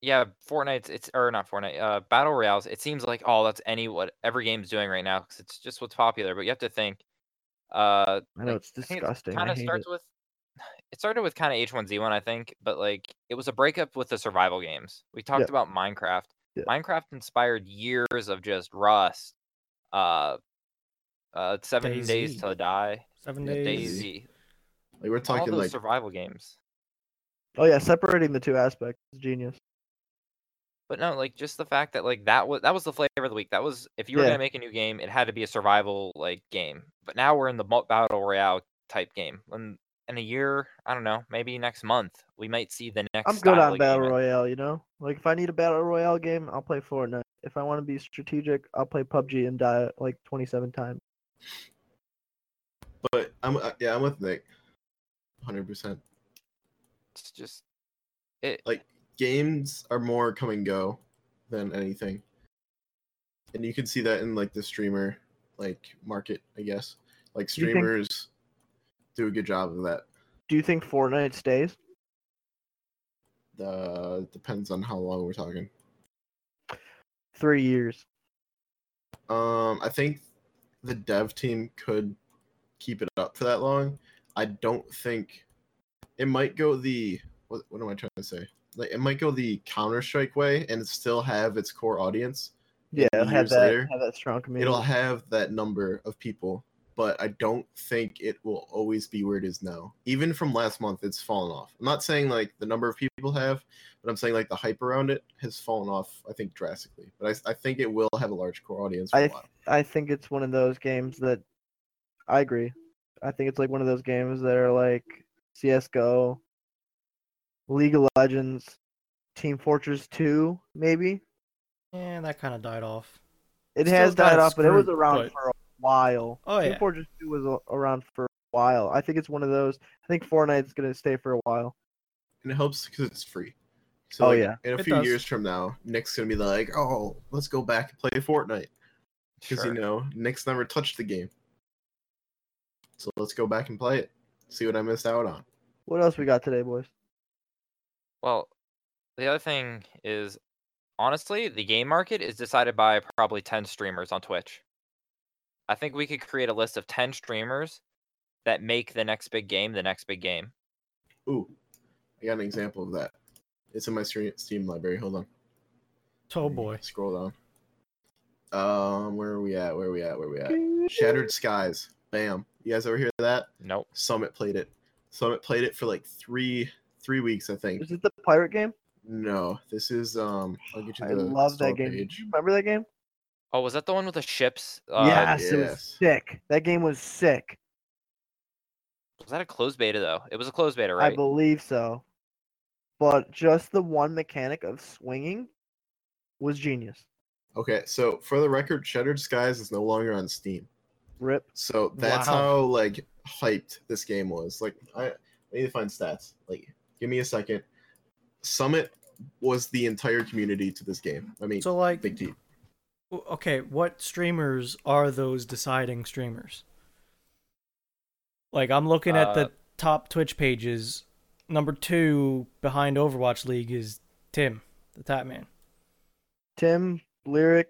yeah, Fortnite's it's or not Fortnite, uh, battle royales. It seems like oh, that's any what every game's doing right now because it's just what's popular. But you have to think, uh, I know like, it's I disgusting. Kind of starts it. with. It started with kind of H1Z1, I think, but like it was a breakup with the survival games. We talked Yeah. about Minecraft. Yeah. Minecraft inspired years of just Rust, uh, uh, Seven Days DayZ. to Die, Seven yeah, days. DayZ, like we're all talking those like, survival games. Oh yeah, separating the two aspects is genius. But no, like just the fact that like that was that was the flavor of the week. That was if you were Yeah. gonna make a new game, it had to be a survival like game. But now we're in the battle royale type game. And in a year, I don't know, maybe next month, we might see the next. I'm good on battle game. royale. You know, like if I need a battle royale game, I'll play Fortnite. If I want to be strategic, I'll play PUBG and die like 27 times. But I'm uh, yeah, I'm with Nick. Hundred percent. It's just it. Like games are more come and go than anything, and you can see that in like the streamer like market, I guess. Like Do think- streamers do a good job of that. Do you think Fortnite stays? Uh, depends on how long we're talking. Three years. Um, I think the dev team could keep it up for that long. I don't think it might go the what, what am I trying to say? Like it might go the Counter Strike way and still have its core audience. Yeah, it had years that later, have that strong community. It'll have that number of people, but I don't think it will always be where it is now. Even from last month, it's fallen off. I'm not saying like the number of people have, but I'm saying like the hype around it has fallen off. I think drastically, but I, I think it will have a large core audience for a I. I think it's one of those games that I agree. I think it's like one of those games that are like CS:GO, League of Legends, Team Fortress 2, maybe. Yeah, that kind of died off. It Still has died its off, but it was around but- for a while. Oh, Team yeah. Fortress 2 was around for a while. I think it's one of those. I think Fortnite's gonna stay for a while. and it helps because it's free. So Oh, like, yeah. in a It few does. years from now, Nick's gonna be like, "Oh, let's go back and play Fortnite," because Sure. you know Nick's never touched the game. So let's go back and play it. See what I missed out on. What else we got today, boys? Well, the other thing is, honestly, the game market is decided by probably 10 streamers on Twitch. I think we could create a list of 10 streamers that make the next big game the next big game. Ooh, I got an example of that. It's in my stre- Steam library. Hold on. Oh boy. Scroll down. Um, where are we at? Where are we at? Where are we at? Shattered Skies. Bam. You guys ever hear that? Nope. Summit played it. Summit played it for like three three weeks, I think. Is it the pirate game? No, this is um. I'll get you I love that game. page. You remember that game? Oh, was that the one with the ships? Uh, yes, it was sick. That game was sick. Was that a closed beta though? It was a closed beta, right? I believe so. But just the one mechanic of swinging was genius. Okay, so for the record, Shattered Skies is no longer on Steam. Rip. So that's Wow. how like hyped this game was. Like I, I need to find stats. Like give me a second. Summit was the entire community to this game. I mean, So like, big T. w- okay, what streamers are those deciding streamers? Like I'm looking at Uh, the top Twitch pages. Number two behind Overwatch League is Tim, the Tatman. Tim, Lirik,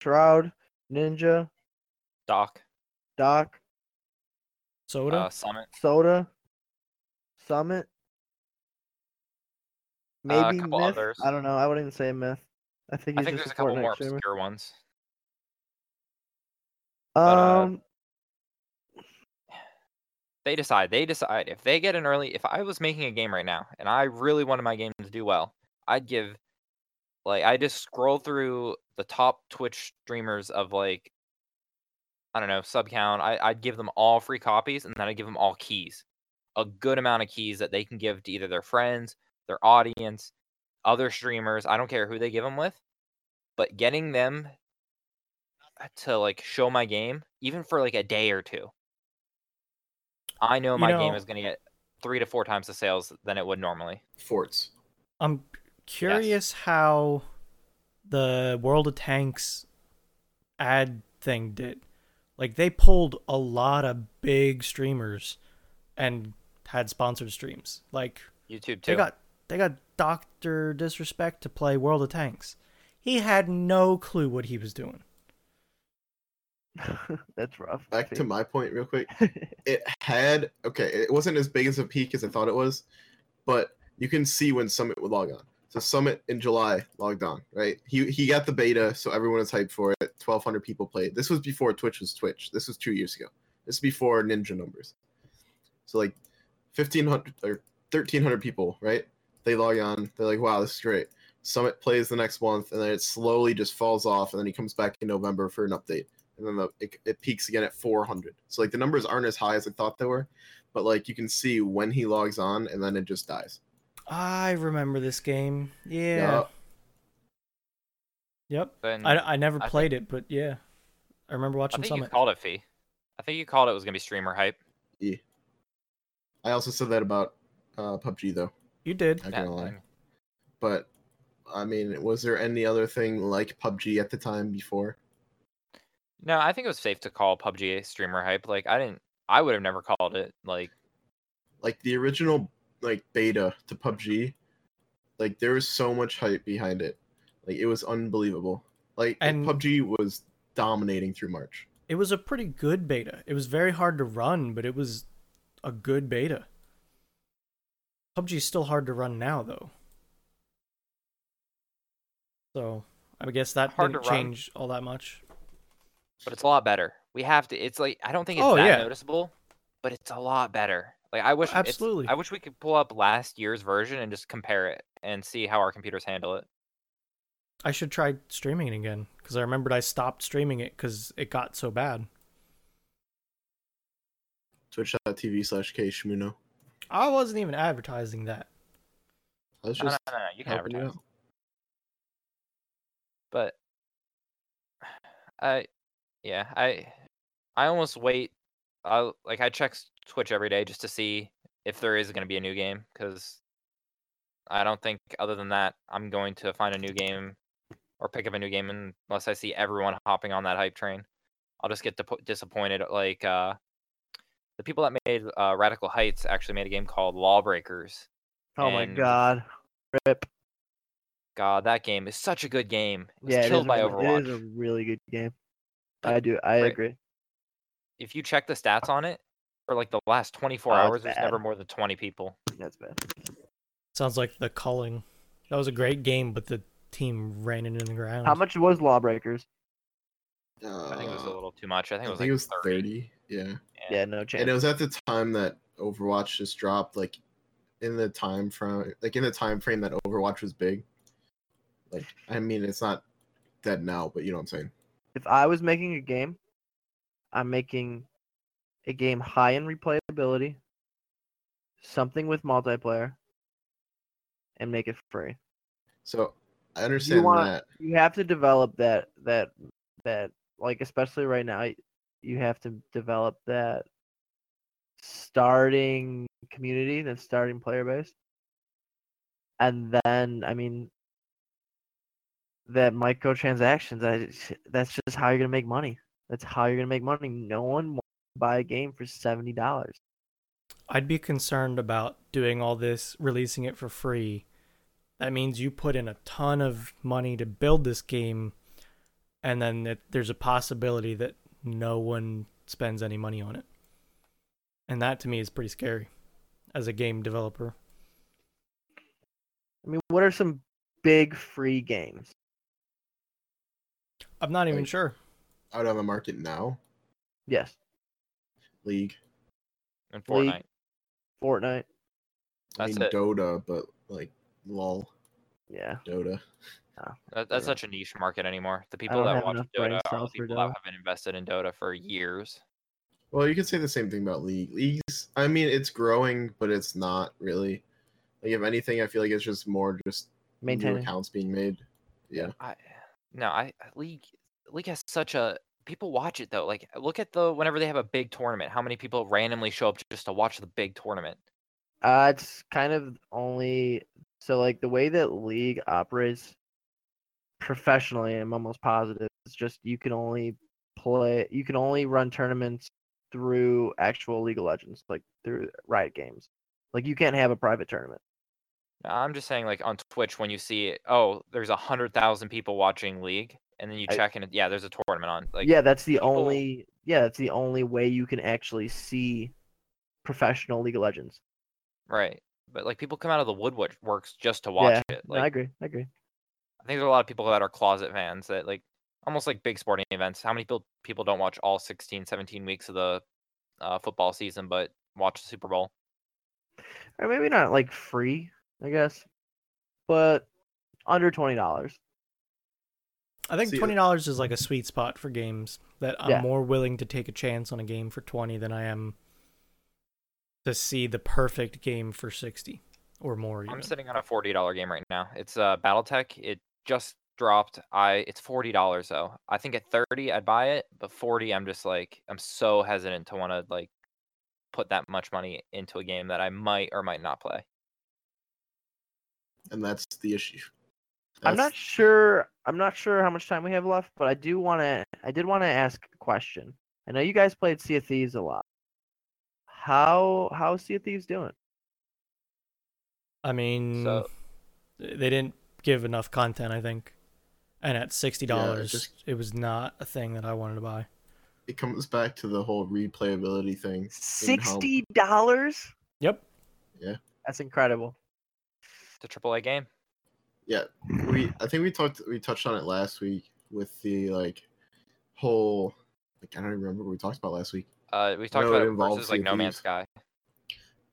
Shroud, Ninja, Doc, Doc, Soda. uh, Summit. Soda, Summit. Uh, a Maybe couple Myth. others. I don't know. I wouldn't even say Myth. I think I he's think there's just a couple Fortnite more streamer. obscure ones. uh, Um, They decide. They decide if they get an early. If I was making a game right now and I really wanted my game to do well, I'd give, like, I just scroll through the top Twitch streamers of like, I don't know, sub count. I, I'd give them all free copies and then I'd give them all keys, a good amount of keys that they can give to either their friends, their audience, other streamers. I don't care who they give them with, but getting them to like show my game, even for like a day or two. I know You my game is going to get three to four times the sales than it would normally. Forts. I'm curious how the World of Tanks ad thing did. Like they pulled a lot of big streamers and had sponsored streams. Like YouTube too. they too. got they got Doctor Disrespect to play World of Tanks. He had no clue what he was doing. that's rough. Back to my point, real quick. It had okay. It wasn't as big as a peak as I thought it was, but you can see when Summit would log on. So Summit in July logged on, right? He he got the beta, so everyone was hyped for it. Twelve hundred people played. This was before Twitch was Twitch. This was two years ago. This is before Ninja numbers. So like fifteen hundred or thirteen hundred people, right? They log on. They're like, wow, this is great. Summit plays the next month, and then it slowly just falls off, and then he comes back in November for an update, and then the, it, it peaks again at 400. So like the numbers aren't as high as I thought they were, but like you can see when he logs on, and then it just dies. I remember this game. Yeah. Yep. Then I, I never I played it, but yeah, I remember watching. I watching think you called it fee. I think you called it was gonna be streamer hype. Yeah. I also said that about uh, PUBG though. You did. Not Yeah, gonna lie. But I mean, was there any other thing like PUBG at the time before? No, I think it was safe to call PUBG a streamer hype. Like I didn't. I would have never called it like Like the original like beta to PUBG, like there was so much hype behind it. Like it was unbelievable. Like And- PUBG was dominating through March. It was a pretty good beta. It was very hard to run, but it was a good beta. PUBG's still hard to run now, though. So I guess that Hard to didn't run. change all that much. but it's a lot better. We have to. It's like I don't think it's Oh, that yeah. noticeable, but it's a lot better. Like I wish. Absolutely. I wish we could pull up last year's version and just compare it and see how our computers handle it. I should try streaming it again because I remembered I stopped streaming it because it got so bad. Twitch.tv slash K Shmuno. I wasn't even advertising that. I was No, no, just no, no, you can helping you advertise, out. but I, yeah, I, I almost wait. I like I check Twitch every day just to see if there is going to be a new game because I don't think other than that I'm going to find a new game or pick up a new game unless I see everyone hopping on that hype train. I'll just get dipo- disappointed. Like uh, the people that made uh, Radical Heights actually made a game called Lawbreakers. Oh my god. Rip. God, that game is such a good game. It was Yeah, killed is, by a, Overwatch. it is a really good game. I do. I Right. agree. if you check the stats on it for like the last 24 Oh, it's hours, there's never more than 20 people. That's bad. Sounds like the culling. That was a great game, but the team ran it in the ground. How much was Lawbreakers? Uh, I think it was a little too much. I think it was think like it was 30. 30. Yeah. Yeah, no chance. and it was at the time that Overwatch just dropped, like in the time frame, like in the time frame that Overwatch was big. Like, I mean, it's not dead now, but you know what I'm saying. if I was making a game, I'm making a game high in replayability, something with multiplayer, and make it free. So I understand wanna- that. You have to develop that that that like especially right now you have to develop that starting community, that starting player base. And then I mean that microtransactions, I, that's just how you're gonna make money. That's how you're gonna make money. No one wants to buy a game for seventy dollars. I'd be concerned about doing all this, releasing it for free. That means you put in a ton of money to build this game, and then it, there's a possibility that no one spends any money on it. And that to me is pretty scary as a game developer. I mean, what are some big free games? I'm not even Like- sure. Out on the market now, Yes, League. in League. Fortnite. Fortnite. I mean, it. Dota, but like, lol, Yeah, Dota. That, that's Yeah. such a niche market anymore. The people that have watch Dota are the people Dota. that have been invested in Dota for years. Well, you could say the same thing about League. Leagues, I mean, it's growing, but it's not really. Like, if anything, I feel like it's just more just new accounts being made. Yeah. I no, I League League has such a people watch it though. Like look at the whenever they have a big tournament, how many people randomly show up just to watch the big tournament? Uh, it's kind of only so like the way that League operates professionally. I'm almost positive it's just you can only play, you can only run tournaments through actual League of Legends, like through Riot Games. Like you can't have a private tournament. I'm just saying like on Twitch when you see oh, there's a hundred thousand people watching League, and then you I- check and yeah, there's a tournament on. Like yeah, that's the people- only. Yeah, that's the only way you can actually see professional League of Legends. right. But like people come out of the woodworks just to watch yeah, it. no, Like I agree. I agree. I think there's a lot of people that are closet fans that like almost like big sporting events. How many people people don't watch all 16, 17 weeks of the uh, football season, but watch the Super Bowl? or maybe not like free, I guess. But under twenty dollars. I think uh, twenty dollars is like a sweet spot for games that I'm Yeah. more willing to take a chance on a game for twenty than I am to see the perfect game for sixty or more. Even. I'm sitting on a forty dollar game right now. It's uh, BattleTech. It just dropped. I it's forty dollars though. I think at thirty I'd buy it, but forty I'm just like I'm so hesitant to want to like put that much money into a game that I might or might not play. and that's the issue. I'm not sure. I'm not sure how much time we have left, but I do want to. I did want to ask a question. I know you guys played Sea of Thieves a lot. How how's Sea of Thieves doing? I mean, So they didn't give enough content, I think, and at sixty dollars, just- it was not a thing that I wanted to buy. It comes back to the whole replayability thing. Sixty dollars. Yep. Yeah. That's incredible. it's a triple A game. Yeah, we. I think we talked. We touched on it last week with the like whole. Like I don't even remember what we talked about last week. Uh, we talked know about it it involves versus like Sea No Man's Sky.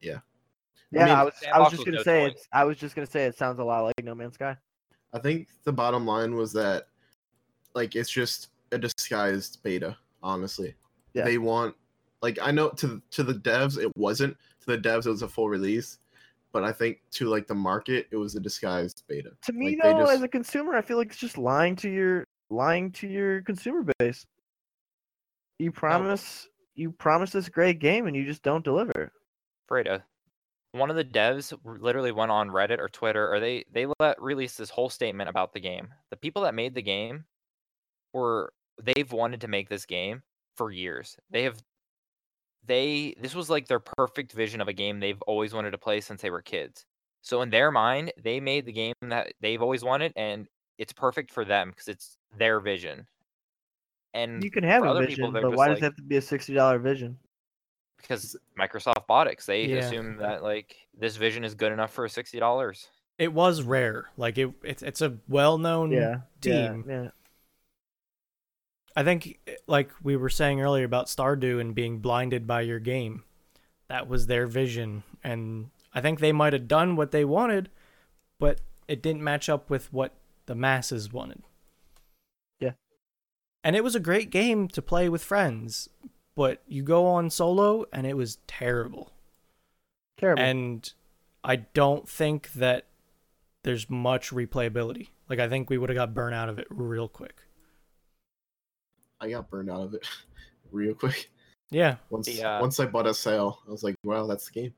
Yeah, mean, I, was. I was just was gonna no say toy. it's. I was just gonna say it sounds a lot like No Man's Sky. I think the bottom line was that, like, it's just a disguised beta. Honestly, Yeah. they want. Like I know to to the devs it wasn't to the devs it was a full release, but I think to like the market it was a disguised beta. To me, Like, though, just- as a consumer, I feel like it's just lying to your lying to your consumer base. You promise you promise this great game and you just don't deliver. Frado. One of the devs literally went on Reddit or Twitter, or they they let release this whole statement about the game. The people that made the game were they've wanted to make this game for years. They have they this was like their perfect vision of a game they've always wanted to play since they were kids. So in their mind, they made the game that they've always wanted, and it's perfect for them because it's their vision. And You can have a other vision, people, but just why does it have to be a sixty dollar vision? because Microsoft bought it. they Yeah. assume that like this vision is good enough for sixty dollars. It was rare. Like it, it's it's a well known Yeah, team. Yeah, yeah. I think, like we were saying earlier about Stardew and being blinded by your game, that was their vision, and I think they might have done what they wanted, but it didn't match up with what the masses wanted. Yeah. And it was a great game to play with friends, but you go on solo and it was terrible. Terrible. And I don't think that there's much replayability. Like I think we would have got burned out of it real quick. I got burned out of it real quick. Yeah. Once The, uh, once I bought a sale, I was like, wow, that's the game.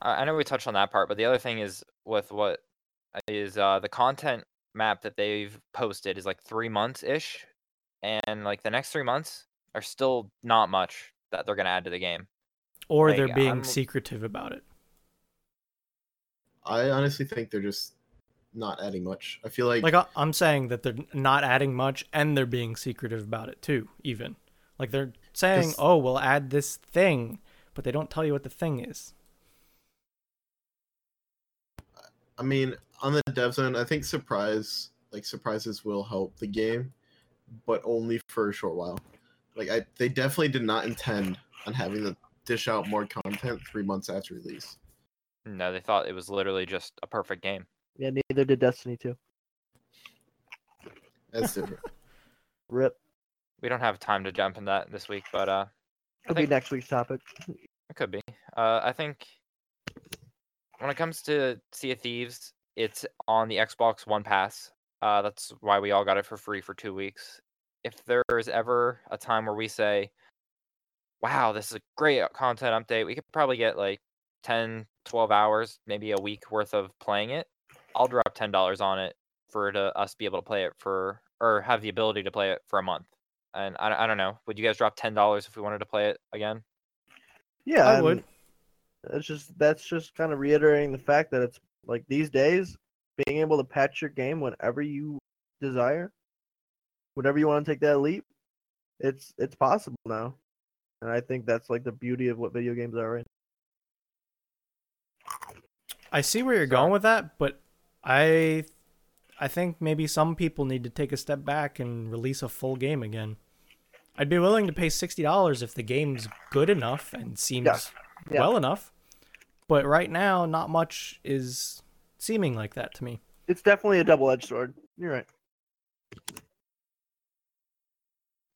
I I know we touched on that part, but the other thing is with what is uh, the content map that they've posted is like three months ish, and like the next three months are still not much that they're gonna add to the game. Or Like, they're being I'm- secretive about it. I honestly think they're just not adding much. I feel like, Like I- I'm saying that they're not adding much and they're being secretive about it too, even. Like they're saying, 'Cause- "Oh, we'll add this thing," but they don't tell you what the thing is. I mean, on the devs end, I think surprise like surprises will help the game, but only for a short while. Like I, they definitely did not intend on having to dish out more content three months after release. No, they thought it was literally just a perfect game. yeah, neither did Destiny 2. That's different. Rip. We don't have time to jump in that this week, but uh, It'll think- be next week's topic. It could be. Uh, I think when it comes to Sea of Thieves, it's on the Xbox One Pass. Uh, that's why we all got it for free for two weeks. If there is ever a time where we say, wow, this is a great content update, we could probably get like 10, 12 hours, maybe a week worth of playing it. I'll drop $10 on it for to us be able to play it for, or have the ability to play it for a month. And I, I don't know. Would you guys drop $10 if we wanted to play it again? Yeah, I would. mean, It's just that's just kind of reiterating the fact that it's like these days being able to patch your game whenever you desire, whenever you want to take that leap, it's it's possible now, and I think that's like the beauty of what video games are right. I see where you're going with that, but I I think maybe some people need to take a step back and release a full game again. I'd be willing to pay $60 if the game's good enough and seems Yeah. well enough. But right now not much is seeming like that to me. it's definitely a double edged sword. You're right.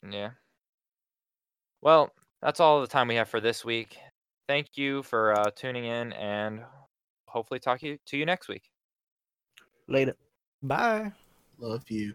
Yeah. Well, that's all the time we have for this week. Thank you for uh, tuning in, and hopefully talk you to you next week. Later. Bye. Love you.